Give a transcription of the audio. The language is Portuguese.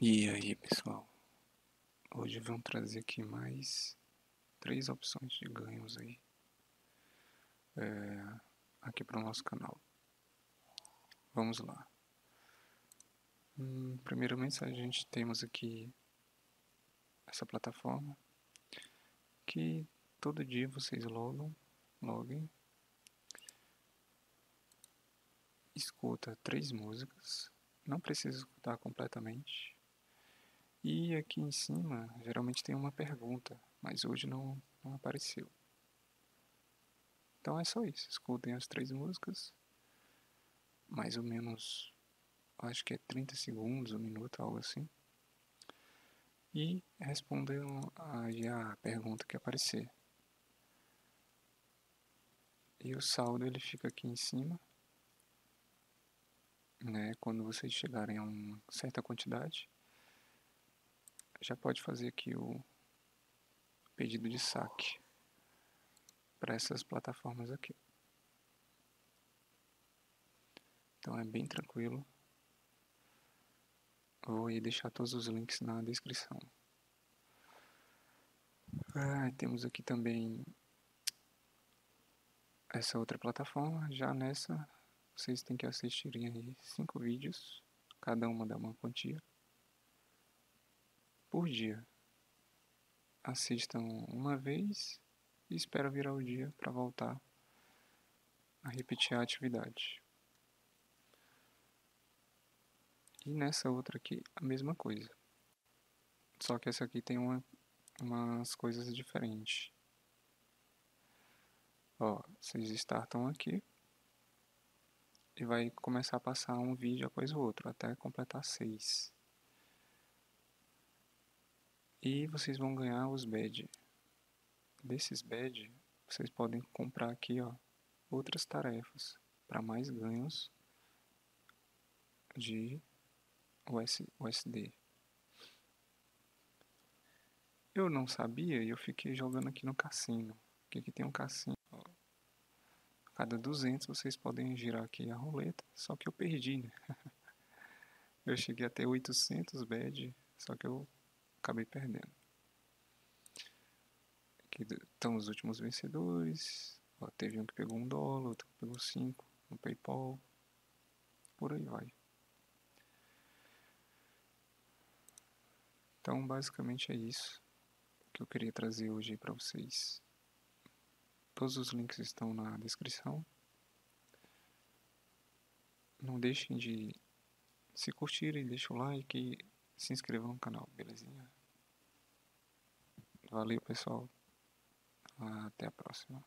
E aí pessoal, hoje vamos trazer aqui mais três opções de ganhos aí é, aqui para o nosso canal. Vamos lá. Hum, primeiramente a gente temos aqui essa plataforma que todo dia vocês logam, logem, escuta três músicas, não precisa escutar completamente. E aqui em cima geralmente tem uma pergunta, mas hoje não, não apareceu. Então é só isso, escutem as três músicas, mais ou menos, acho que é 30 segundos, um minuto, algo assim e respondam aí a pergunta que aparecer. E o saldo ele fica aqui em cima, né? Quando vocês chegarem a uma certa quantidade, já pode fazer aqui o pedido de saque para essas plataformas aqui. Então é bem tranquilo. Vou deixar todos os links na descrição. Ah, temos aqui também essa outra plataforma. Já nessa, vocês têm que assistirem aí cinco vídeos, cada uma dá uma quantia por dia. Assistam uma vez e espero virar o dia para voltar a repetir a atividade. E nessa outra aqui, a mesma coisa. Só que essa aqui tem uma, umas coisas diferentes. Ó, vocês startam aqui. E vai começar a passar um vídeo após o outro, até completar seis. E vocês vão ganhar os badge. Desses badge, vocês podem comprar aqui, ó, outras tarefas para mais ganhos de US, USD. Eu não sabia e eu fiquei jogando aqui no cassino. Porque aqui tem um cassino. Ó. Cada 200 vocês podem girar aqui a roleta. Só que eu perdi, né? eu cheguei até 800 bad, só que eu acabei perdendo. Aqui estão os últimos vencedores. Ó, teve um que pegou um dólar, outro que pegou 5 no PayPal. Por aí vai. Então, basicamente é isso que eu queria trazer hoje para vocês. Todos os links estão na descrição. Não deixem de se curtirem, deixem o like se inscrevam no canal, belezinha? Valeu, pessoal. Até a próxima.